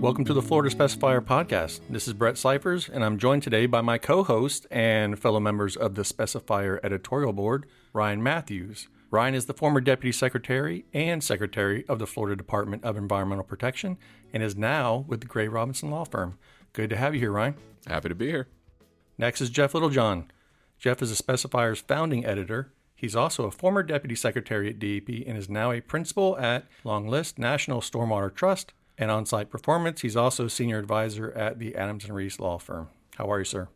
Welcome to the Florida Specifier Podcast. This is Brett Cyphers, and I'm joined today by my co host and fellow members of the Specifier editorial board, Ryan Matthews. Ryan is the former Deputy Secretary and Secretary of the Florida Department of Environmental Protection and is now with the Gray Robinson Law Firm. Good to have you here, Ryan. Happy to be here. Next is Jeff Littlejohn. Jeff is the Specifier's founding editor. He's also a former Deputy Secretary at DEP and is now a principal at Long List National Stormwater Trust and on site performance. He's also senior advisor at the Adams and Reese Law Firm. How are you, sir?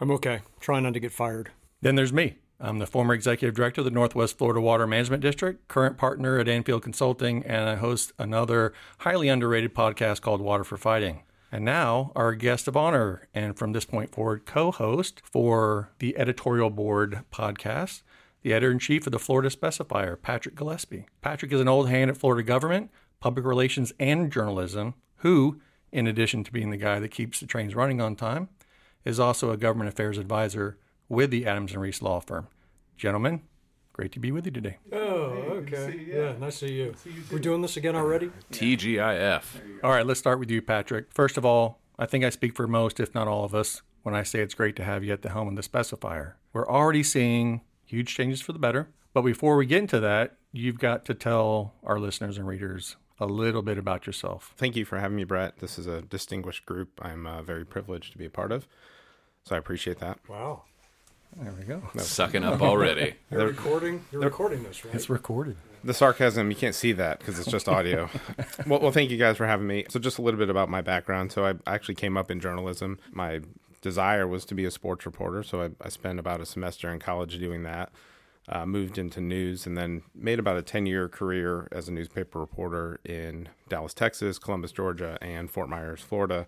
I'm okay. Trying not to get fired. Then there's me. I'm the former executive director of the Northwest Florida Water Management District, current partner at Anfield Consulting, and I host another highly underrated podcast called Water for Fighting. And now, our guest of honor, and from this point forward, co host for the editorial board podcast, the editor in chief of the Florida Specifier, Patrick Gillespie. Patrick is an old hand at Florida government, public relations, and journalism, who, in addition to being the guy that keeps the trains running on time, is also a government affairs advisor with the Adams and Reese Law Firm. Gentlemen, great to be with you today. Oh, okay. Yeah, nice to see you. We're doing this again already? TGIF. All right, let's start with you, Patrick. First of all, I think I speak for most, if not all of us, when I say it's great to have you at the helm of the specifier. We're already seeing huge changes for the better. But before we get into that, you've got to tell our listeners and readers a little bit about yourself. Thank you for having me, Brett. This is a distinguished group I'm uh, very privileged to be a part of. So I appreciate that. Wow. There we go. Sucking up already. You're recording. You're recording this, right? It's recorded. The sarcasm, you can't see that because it's just audio. well, well, thank you guys for having me. So, just a little bit about my background. So, I actually came up in journalism. My desire was to be a sports reporter. So, I, I spent about a semester in college doing that. Uh, moved into news and then made about a 10 year career as a newspaper reporter in Dallas, Texas, Columbus, Georgia, and Fort Myers, Florida,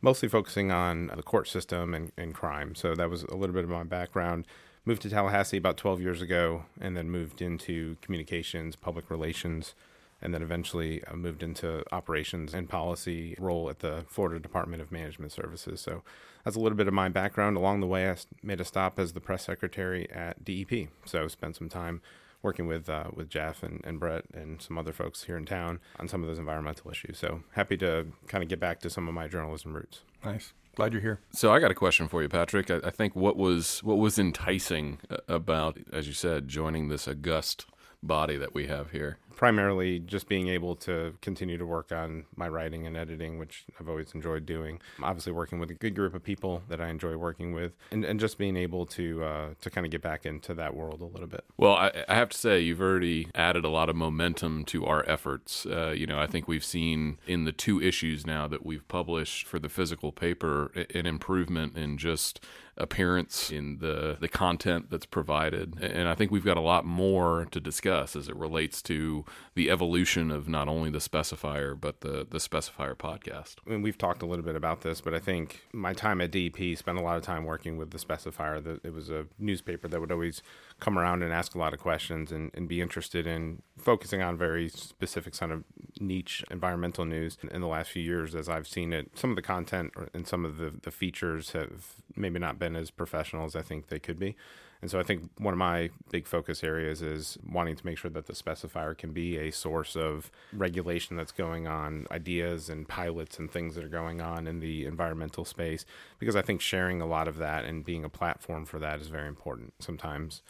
mostly focusing on the court system and, and crime. So that was a little bit of my background. Moved to Tallahassee about 12 years ago and then moved into communications, public relations, and then eventually uh, moved into operations and policy role at the Florida Department of Management Services. So that's a little bit of my background. Along the way, I made a stop as the press secretary at DEP. So spent some time working with uh, with Jeff and, and Brett and some other folks here in town on some of those environmental issues. So happy to kind of get back to some of my journalism roots. Nice. Glad you're here. So I got a question for you, Patrick. I, I think what was what was enticing about, as you said, joining this august body that we have here primarily just being able to continue to work on my writing and editing, which I've always enjoyed doing. Obviously, working with a good group of people that I enjoy working with, and, and just being able to uh, to kind of get back into that world a little bit. Well, I, I, have to say, you've already added a lot of momentum to our efforts. Uh, you know, I think we've seen in the two issues now that we've published for the physical paper an improvement in just appearance in the the content that's provided and I think we've got a lot more to discuss as it relates to the evolution of not only the specifier but the the specifier podcast. I mean, we've talked a little bit about this, but I think my time at DEP spent a lot of time working with the specifier. That it was a newspaper that would always come around and ask a lot of questions and, and be interested in focusing on very specific kind of niche environmental news. In the last few years, as I've seen it, some of the content and some of the, the features have maybe not been as professional as I think they could be. And so I think one of my big focus areas is wanting to make sure that the specifier can be a source of regulation that's going on, ideas and pilots and things that are going on in the environmental space, because I think sharing a lot of that and being a platform for that is very important. Sometimes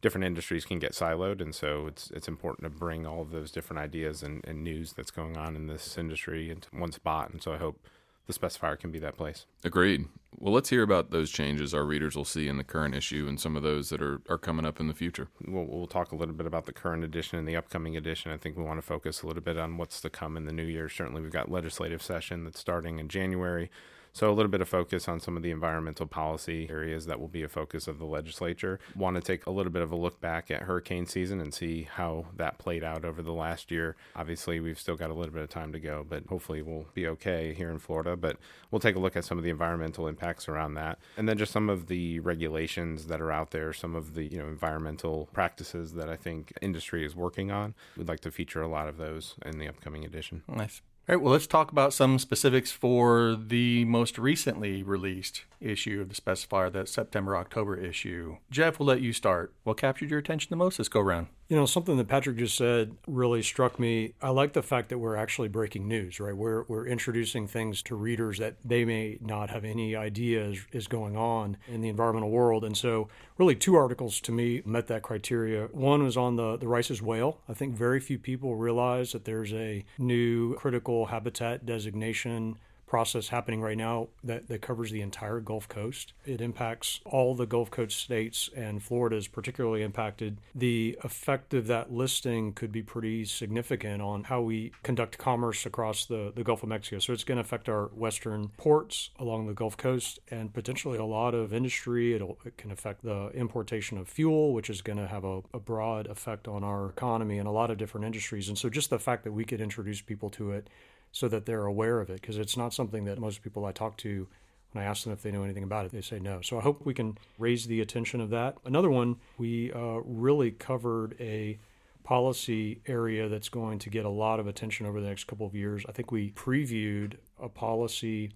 different industries can get siloed, and so it's it's important to bring all of those different ideas and, and news that's going on in this industry into one spot. And so I hope the specifier can be that place. Agreed. Well, let's hear about those changes our readers will see in the current issue and some of those that are, are coming up in the future. We'll, we'll talk a little bit about the current edition and the upcoming edition. I think we want to focus a little bit on what's to come in the new year. Certainly, we've got legislative session that's starting in January. So, a little bit of focus on some of the environmental policy areas that will be a focus of the legislature. Want to take a little bit of a look back at hurricane season and see how that played out over the last year. Obviously, we've still got a little bit of time to go, but hopefully, we'll be okay here in Florida. But we'll take a look at some of the environmental impacts around that, and then just some of the regulations that are out there, some of the you know environmental practices that I think industry is working on. We'd like to feature a lot of those in the upcoming edition. Nice. All right, well, let's talk about some specifics for the most recently released issue of the specifier, that September October issue. Jeff, we'll let you start. What captured your attention the most this go round? You know, something that Patrick just said really struck me. I like the fact that we're actually breaking news, right? We're, we're introducing things to readers that they may not have any idea is, is going on in the environmental world. And so, really, two articles to me met that criteria. One was on the, the Rice's whale. I think very few people realize that there's a new critical habitat designation process happening right now that, that covers the entire Gulf Coast. It impacts all the Gulf Coast states, and Florida is particularly impacted. The effect of that listing could be pretty significant on how we conduct commerce across the, the Gulf of Mexico. So it's going to affect our western ports along the Gulf Coast and potentially a lot of industry. It'll, it can affect the importation of fuel, which is going to have a, a broad effect on our economy and a lot of different industries. And so just the fact that we could introduce people to it so that they're aware of it because it's not something that most people I talk to when I ask them if they know anything about it, they say no. So I hope we can raise the attention of that. Another one, we uh, really covered a policy area that's going to get a lot of attention over the next couple of years. I think we previewed a policy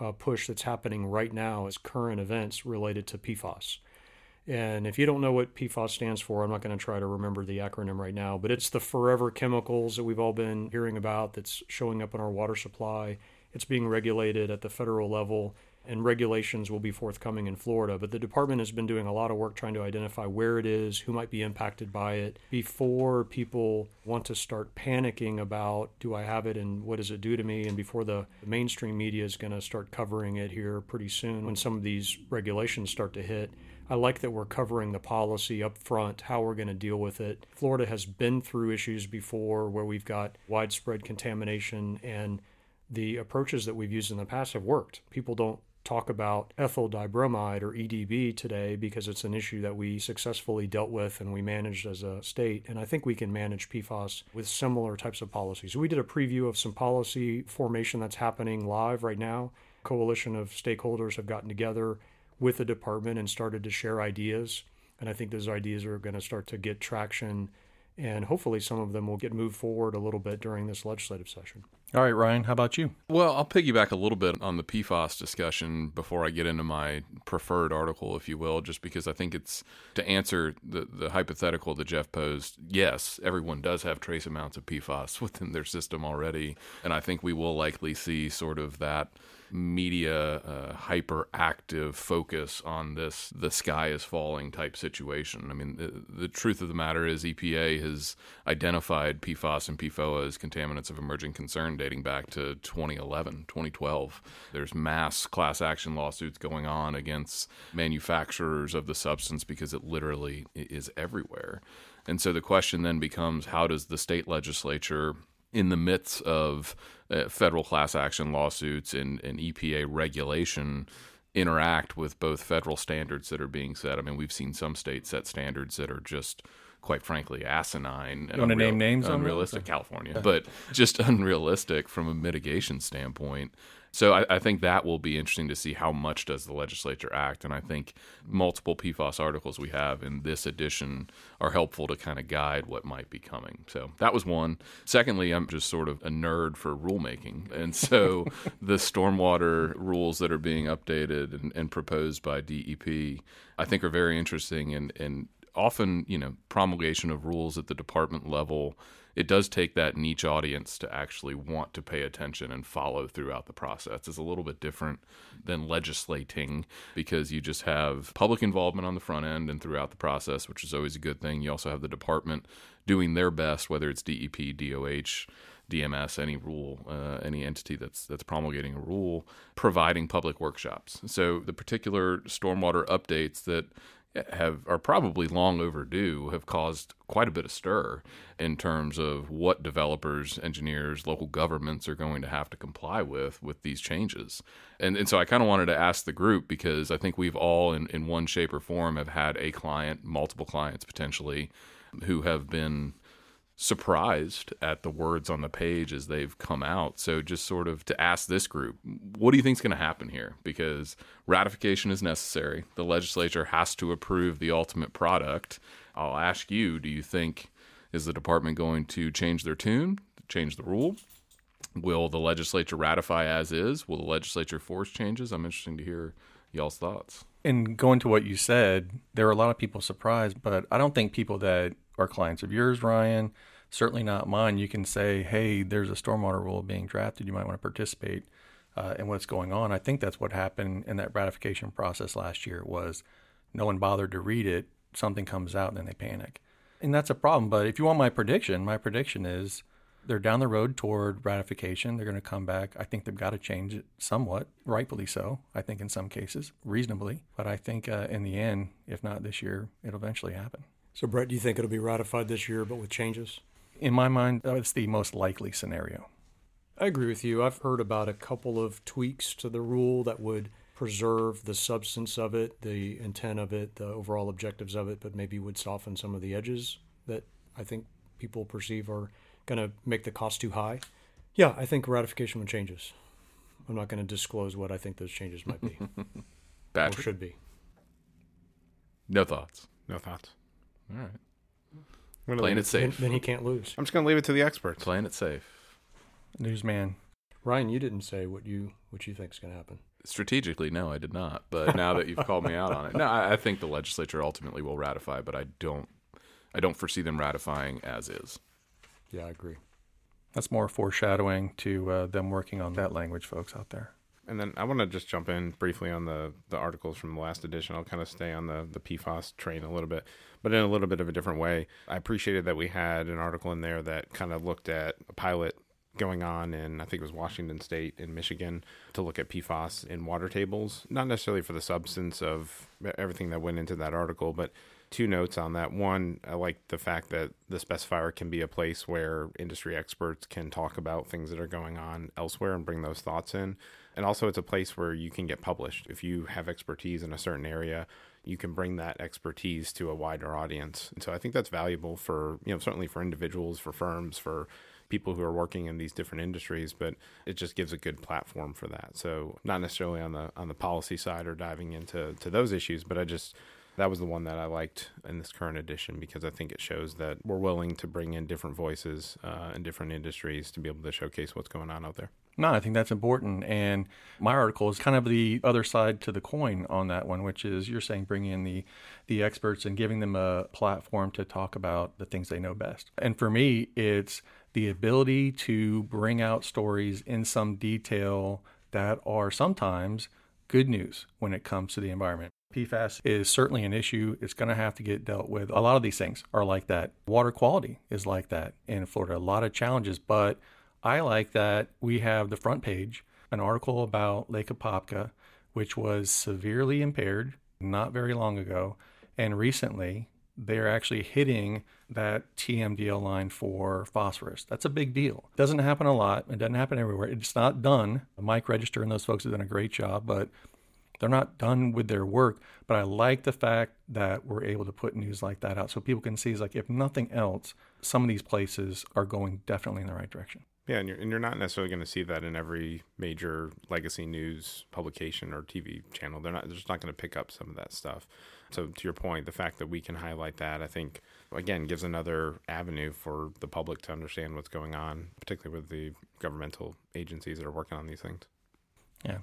uh, push that's happening right now as current events related to PFAS. And if you don't know what PFAS stands for, I'm not going to try to remember the acronym right now, but it's the forever chemicals that we've all been hearing about that's showing up in our water supply. It's being regulated at the federal level, and regulations will be forthcoming in Florida. But the department has been doing a lot of work trying to identify where it is, who might be impacted by it, before people want to start panicking about do I have it and what does it do to me, and before the mainstream media is going to start covering it here pretty soon when some of these regulations start to hit. I like that we're covering the policy up front, how we're going to deal with it. Florida has been through issues before where we've got widespread contamination, and the approaches that we've used in the past have worked. People don't talk about ethyl dibromide or EDB today because it's an issue that we successfully dealt with and we managed as a state. And I think we can manage PFAS with similar types of policies. We did a preview of some policy formation that's happening live right now. Coalition of stakeholders have gotten together with the department and started to share ideas. And I think those ideas are going to start to get traction, and hopefully some of them will get moved forward a little bit during this legislative session. All right, Ryan, how about you? Well, I'll piggyback a little bit on the PFAS discussion before I get into my preferred article, if you will, just because I think it's to answer the, the hypothetical that Jeff posed. Yes, everyone does have trace amounts of PFAS within their system already. And I think we will likely see sort of that media uh, hyperactive focus on this the sky is falling type situation. I mean, the, the, truth of the matter is EPA has identified PFAS and PFOA as contaminants of emerging concern dating back to 2011, 2012. There's mass class action lawsuits going on against manufacturers of the substance because it literally is everywhere. And so the question then becomes how does the state legislature in the midst of uh, federal class action lawsuits and, and EPA regulation interact with both federal standards that are being set. I mean, we've seen some states set standards that are just quite frankly asinine and you want to name names unrealistic. California but just unrealistic from a mitigation standpoint so I, I, think that will be interesting to see how much does the legislature act. And I think multiple PFAS articles we have in this edition are helpful to kind of guide what might be coming. So that was one. Secondly, I'm just sort of a nerd for rulemaking. And so the stormwater rules that are being updated and, and proposed by DEP, I think are very interesting and, and often, you know, promulgation of rules at the department level it does take that niche audience to actually want to pay attention and follow throughout the process. It's a little bit different than legislating because you just have public involvement on the front end and throughout the process, which is always a good thing. You also have the department doing their best, whether it's DEP, DOH, DMS, any rule, uh, any entity that's that's promulgating a rule, providing public workshops. So the particular stormwater updates that have are probably long overdue have caused quite a bit of stir in terms of what developers, engineers, local governments are going to have to comply with with these changes. And and so I kind of wanted to ask the group because I think we've all in, in one shape or form have had a client, multiple clients potentially, who have been surprised at the words on the page as they've come out. So just sort of to ask this group, what do you think is going to happen here? Because ratification is necessary. The legislature has to approve the ultimate product. I'll ask you, do you think is the department going to change their tune, change the rule? Will the legislature ratify as is? Will the legislature force changes? I'm interested to hear y'all's thoughts. And going to what you said, there are a lot of people surprised, but I don't think people that are clients of yours, Ryan. Certainly not mine. You can say, hey, there's a stormwater rule being drafted. You might want to participate uh, in what's going on. I think that's what happened in that ratification process last year was no one bothered to read it. Something comes out and then they panic. And that's a problem. But if you want my prediction, my prediction is they're down the road toward ratification. They're going to come back. I think they've got to change it somewhat, rightfully so. I think in some cases, reasonably. But I think uh, in the end, if not this year, it'll eventually happen. So, Brett, do you think it'll be ratified this year, but with changes? In my mind, that's the most likely scenario. I agree with you. I've heard about a couple of tweaks to the rule that would preserve the substance of it, the intent of it, the overall objectives of it, but maybe would soften some of the edges that I think people perceive are going to make the cost too high. Yeah, I think ratification would changes. I'm not going to disclose what I think those changes might be Patrick, or should be. no thoughts. No thoughts. All right. I'm, gonna Playing leave it Then, safe. then he can't lose. I'm just going to leave it to the experts. Playing it safe. Newsman. Ryan, you didn't say what you what you think is going to happen. Strategically, no, I did not. But now that you've called me out on it, no, I, I think the legislature ultimately will ratify, but I don't, I don't foresee them ratifying as is. Yeah, I agree. That's more foreshadowing to uh, them working on that language, folks out there. And then I want to just jump in briefly on the, the articles from the last edition. I'll kind of stay on the, the PFAS train a little bit, but in a little bit of a different way. I appreciated that we had an article in there that kind of looked at a pilot going on in, I think it was Washington State in Michigan, to look at PFAS in water tables. Not necessarily for the substance of everything that went into that article, but two notes on that. One, I like the fact that the specifier can be a place where industry experts can talk about things that are going on elsewhere and bring those thoughts in. And also, it's a place where you can get published. If you have expertise in a certain area, you can bring that expertise to a wider audience. And so I think that's valuable for, you know, certainly for individuals, for firms, for people who are working in these different industries, but it just gives a good platform for that. So not necessarily on the on the policy side or diving into to those issues, but I just that was the one that I liked in this current edition because I think it shows that we're willing to bring in different voices uh, in different industries to be able to showcase what's going on out there. No, I think that's important. And my article is kind of the other side to the coin on that one, which is you're saying bringing in the, the experts and giving them a platform to talk about the things they know best. And for me, it's the ability to bring out stories in some detail that are sometimes good news when it comes to the environment. PFAS is certainly an issue. It's going to have to get dealt with. A lot of these things are like that. Water quality is like that in Florida. A lot of challenges, but I like that we have the front page, an article about Lake Apopka, which was severely impaired not very long ago. And recently, they're actually hitting that TMDL line for phosphorus. That's a big deal. It doesn't happen a lot. It doesn't happen everywhere. It's not done. Mike Register and those folks have done a great job, but they're not done with their work. But I like the fact that we're able to put news like that out so people can see, is like, if nothing else, some of these places are going definitely in the right direction. Yeah, and you're, and you're not necessarily going to see that in every major legacy news publication or TV channel. They're not. They're just not going to pick up some of that stuff. So to your point, the fact that we can highlight that, I think, again, gives another avenue for the public to understand what's going on, particularly with the governmental agencies that are working on these things. Yeah.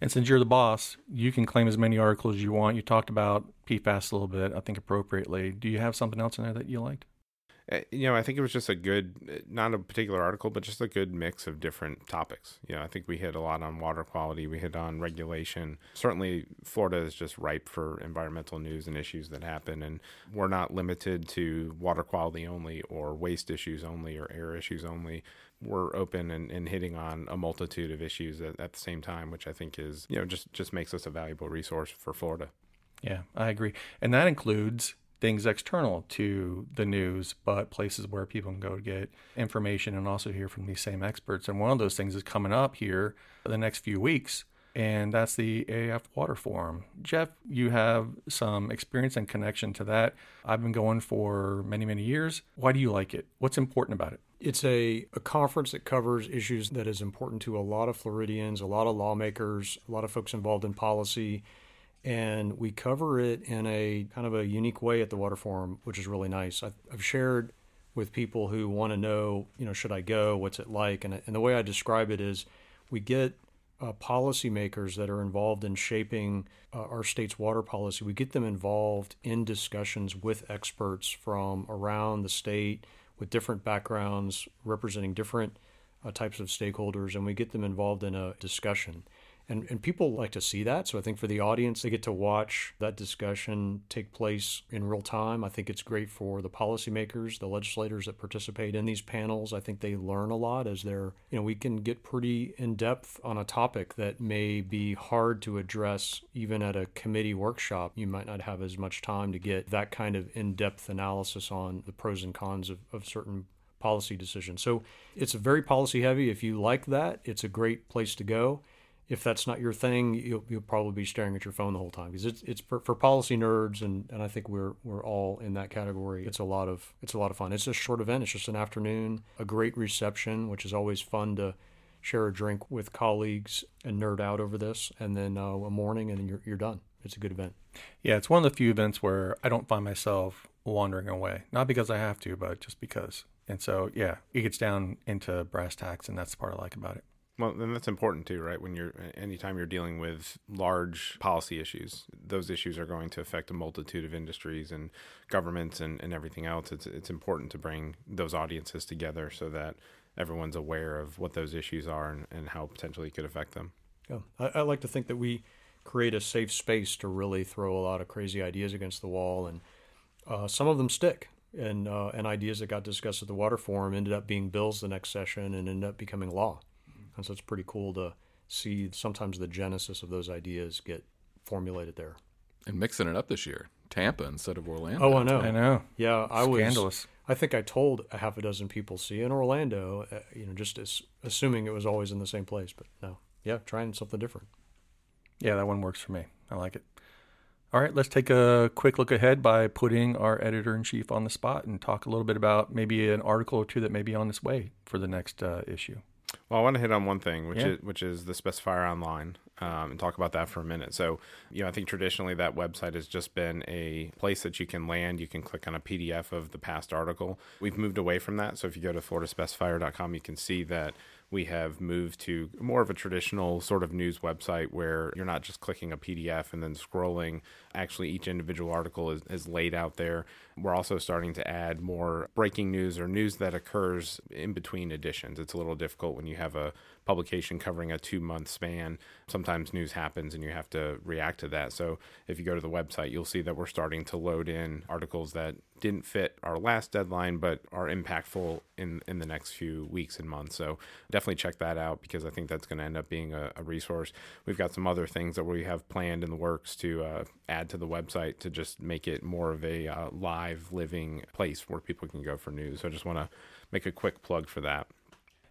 And since you're the boss, you can claim as many articles as you want. You talked about PFAS a little bit, I think appropriately. Do you have something else in there that you liked? Uh, You know, I think it was just a good, uh, not a particular article, but just a good mix of different topics. You know, I think we hit a lot on water quality, we hit on regulation. Certainly, Florida is just ripe for environmental news and issues that happen, and we're not limited to water quality only or waste issues only or air issues only. We're open and, and hitting on a multitude of issues at, at the same time, which I think is, you know, just just makes us a valuable resource for Florida. Yeah, I agree. And that includes things external to the news, but places where people can go to get information and also hear from these same experts. And one of those things is coming up here the next few weeks, and that's the AIF Water Forum. Jeff, you have some experience and connection to that. I've been going for many, many years. Why do you like it? What's important about it? It's a, a conference that covers issues that is important to a lot of Floridians, a lot of lawmakers, a lot of folks involved in policy. And we cover it in a kind of a unique way at the Water Forum, which is really nice. I've, shared with people who want to know, you know, should I go? What's it like? And, and the way I describe it is we get uh, policymakers that are involved in shaping uh, our state's water policy. We get them involved in discussions with experts from around the state with different backgrounds, representing different uh, types of stakeholders, and we get them involved in a discussion. And, and people like to see that. So I think for the audience, they get to watch that discussion take place in real time. I think it's great for the policymakers, the legislators that participate in these panels. I think they learn a lot as they're, you know, we can get pretty in depth on a topic that may be hard to address even at a committee workshop. You might not have as much time to get that kind of in depth analysis on the pros and cons of, of certain policy decisions. So it's very policy heavy. If you like that, it's a great place to go if that's not your thing, you'll, you'll probably be staring at your phone the whole time because it's it's for, for, policy nerds, and, and I think we're we're all in that category. It's a lot of it's a lot of fun. It's a short event. It's just an afternoon, a great reception, which is always fun to share a drink with colleagues and nerd out over this, and then uh, a morning, and then you're you're done. It's a good event. Yeah, it's one of the few events where I don't find myself wandering away, not because I have to, but just because. And so, yeah, it gets down into brass tacks, and that's the part I like about it. Well, and that's important too, right? When you're anytime you're dealing with large policy issues, those issues are going to affect a multitude of industries and governments and, and everything else. It's it's important to bring those audiences together so that everyone's aware of what those issues are and, and how potentially it could affect them. Yeah, I, I like to think that we create a safe space to really throw a lot of crazy ideas against the wall, and uh, some of them stick. And uh, and ideas that got discussed at the Water Forum ended up being bills the next session and ended up becoming law. And so it's pretty cool to see sometimes the genesis of those ideas get formulated there. And mixing it up this year, Tampa instead of Orlando. Oh, I know. I know. Yeah, I was scandalous. I think I told a half a dozen people, see in Orlando, uh, you know, just as, assuming it was always in the same place, but no. Yeah, trying something different. Yeah, that one works for me. I like it. All right, let's take a quick look ahead by putting our editor in chief on the spot and talk a little bit about maybe an article or two that may be on its way for the next uh, issue. Well, I want to hit on one thing, which yeah. is which is the specifier online, um, and talk about that for a minute. So, you know, I think traditionally that website has just been a place that you can land. You can click on a PDF of the past article. We've moved away from that. So, if you go to floridaspecifier.com, you can see that we have moved to more of a traditional sort of news website where you're not just clicking a PDF and then scrolling. Actually, each individual article is, is laid out there. We're also starting to add more breaking news or news that occurs in between editions. It's a little difficult when you have a publication covering a two month span. Sometimes news happens and you have to react to that. So if you go to the website, you'll see that we're starting to load in articles that didn't fit our last deadline but are impactful in in the next few weeks and months. So definitely check that out because I think that's going to end up being a, a, resource. We've got some other things that we have planned in the works to uh, add to the website to just make it more of a uh, live, living place where people can go for news. So I just want to make a quick plug for that.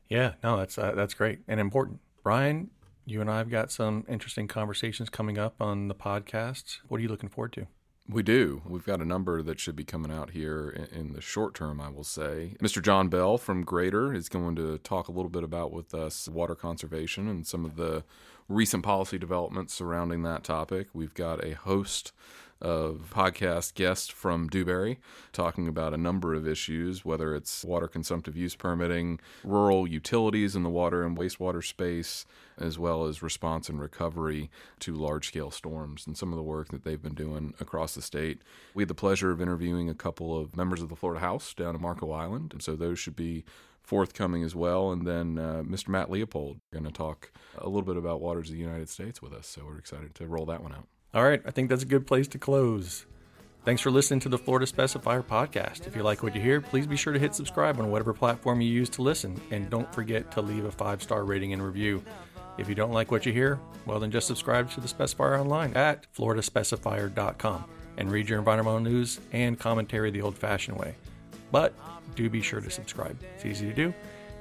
Yeah, no, that's uh, that's great and important. Ryan, you and I have got some interesting conversations coming up on the podcast. What are you looking forward to? We do. We've got a number that should be coming out here in, the short term, I will say. Mr. John Bell from Greater is going to talk a little bit about with us water conservation and some of the recent policy developments surrounding that topic. We've got a host of podcast guests from Dewberry talking about a number of issues, whether it's water consumptive use permitting, rural utilities in the water and wastewater space, as well as response and recovery to large scale storms and some of the work that they've been doing across the state. We had the pleasure of interviewing a couple of members of the Florida House down in Marco Island, and so those should be forthcoming as well. And then uh, Mr. Matt Leopold going to talk a little bit about waters of the United States with us. So we're excited to roll that one out. All right, I think that's a good place to close. Thanks for listening to the Florida Specifier podcast. If you like what you hear, please be sure to hit subscribe on whatever platform you use to listen, and don't forget to leave a five star rating and review. If you don't like what you hear, well, then just subscribe to the Specifier online at floridaspecifier.com and read your environmental news and commentary the old fashioned way. But do be sure to subscribe. It's easy to do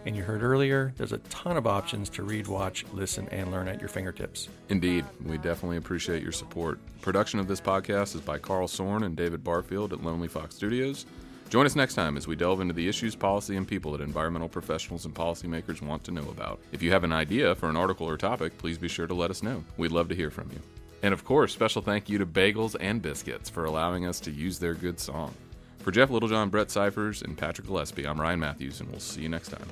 and you heard earlier, there's a ton of options to read, watch, listen, and learn at your fingertips. Indeed. We definitely appreciate your support. Production of this podcast is by Carl Sorn and David Barfield at Lonely Fox Studios. Join us next time as we delve into the issues, policy, and people that environmental professionals and policymakers want to know about. If you have an idea for an article or topic, please be sure to let us know. We'd love to hear from you. And of course, special thank you to Bagels and Biscuits for allowing us to use their good song. For Jeff Littlejohn, Brett Cyphers, and Patrick Gillespie, I'm Ryan Matthews, and we'll see you next time.